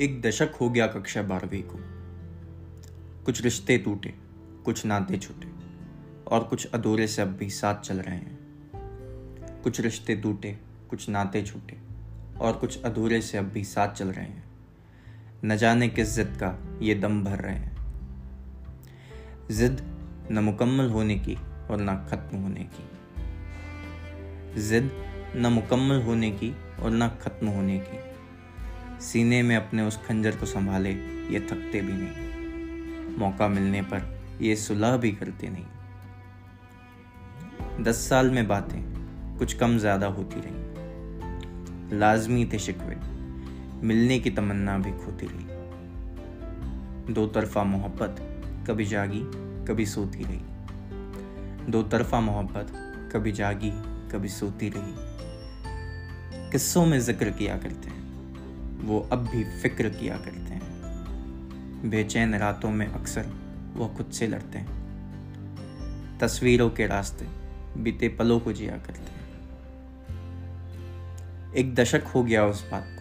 एक दशक हो गया कक्षा बारहवीं को। कुछ रिश्ते टूटे, कुछ नाते छूटे, और कुछ अधूरे से अब भी साथ चल रहे हैं। कुछ रिश्ते टूटे, कुछ नाते छूटे, और कुछ अधूरे से अब भी साथ चल रहे हैं। न जाने किस जिद का ये दम भर रहे हैं। जिद न मुकम्मल होने की और न खत्म होने की। जिद न मुकम्मल होने की और न खत्म होने की। सीने में अपने उस खंजर को संभाले, ये थकते भी नहीं। मौका मिलने पर ये सुलह भी करते नहीं। दस साल में बातें कुछ कम ज़्यादा होती रही। लाजमी थे शिकवे, मिलने की तमन्ना भी खोती रही। दो तरफा मोहब्बत कभी जागी, कभी सोती रही। दो तरफा मोहब्बत कभी जागी, कभी सोती रही। किस्सों में ज़िक्र किया करते हैं। वो अब भी फ़िक्र किया करते हैं। बेचैन रातों में अक्सर वो खुद से लड़ते हैं। तस्वीरों के रास्ते बीते पलों को जिया करते हैं। एक दशक हो गया उस बात को।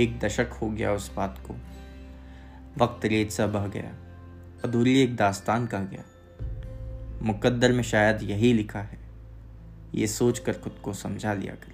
एक दशक हो गया उस बात को। वक्त रेत सा बह गया। अधूरी एक दास्तान कह गया। मुकद्दर में शायद यही लिखा है। ये सोच कर खुद को समझा लिया कर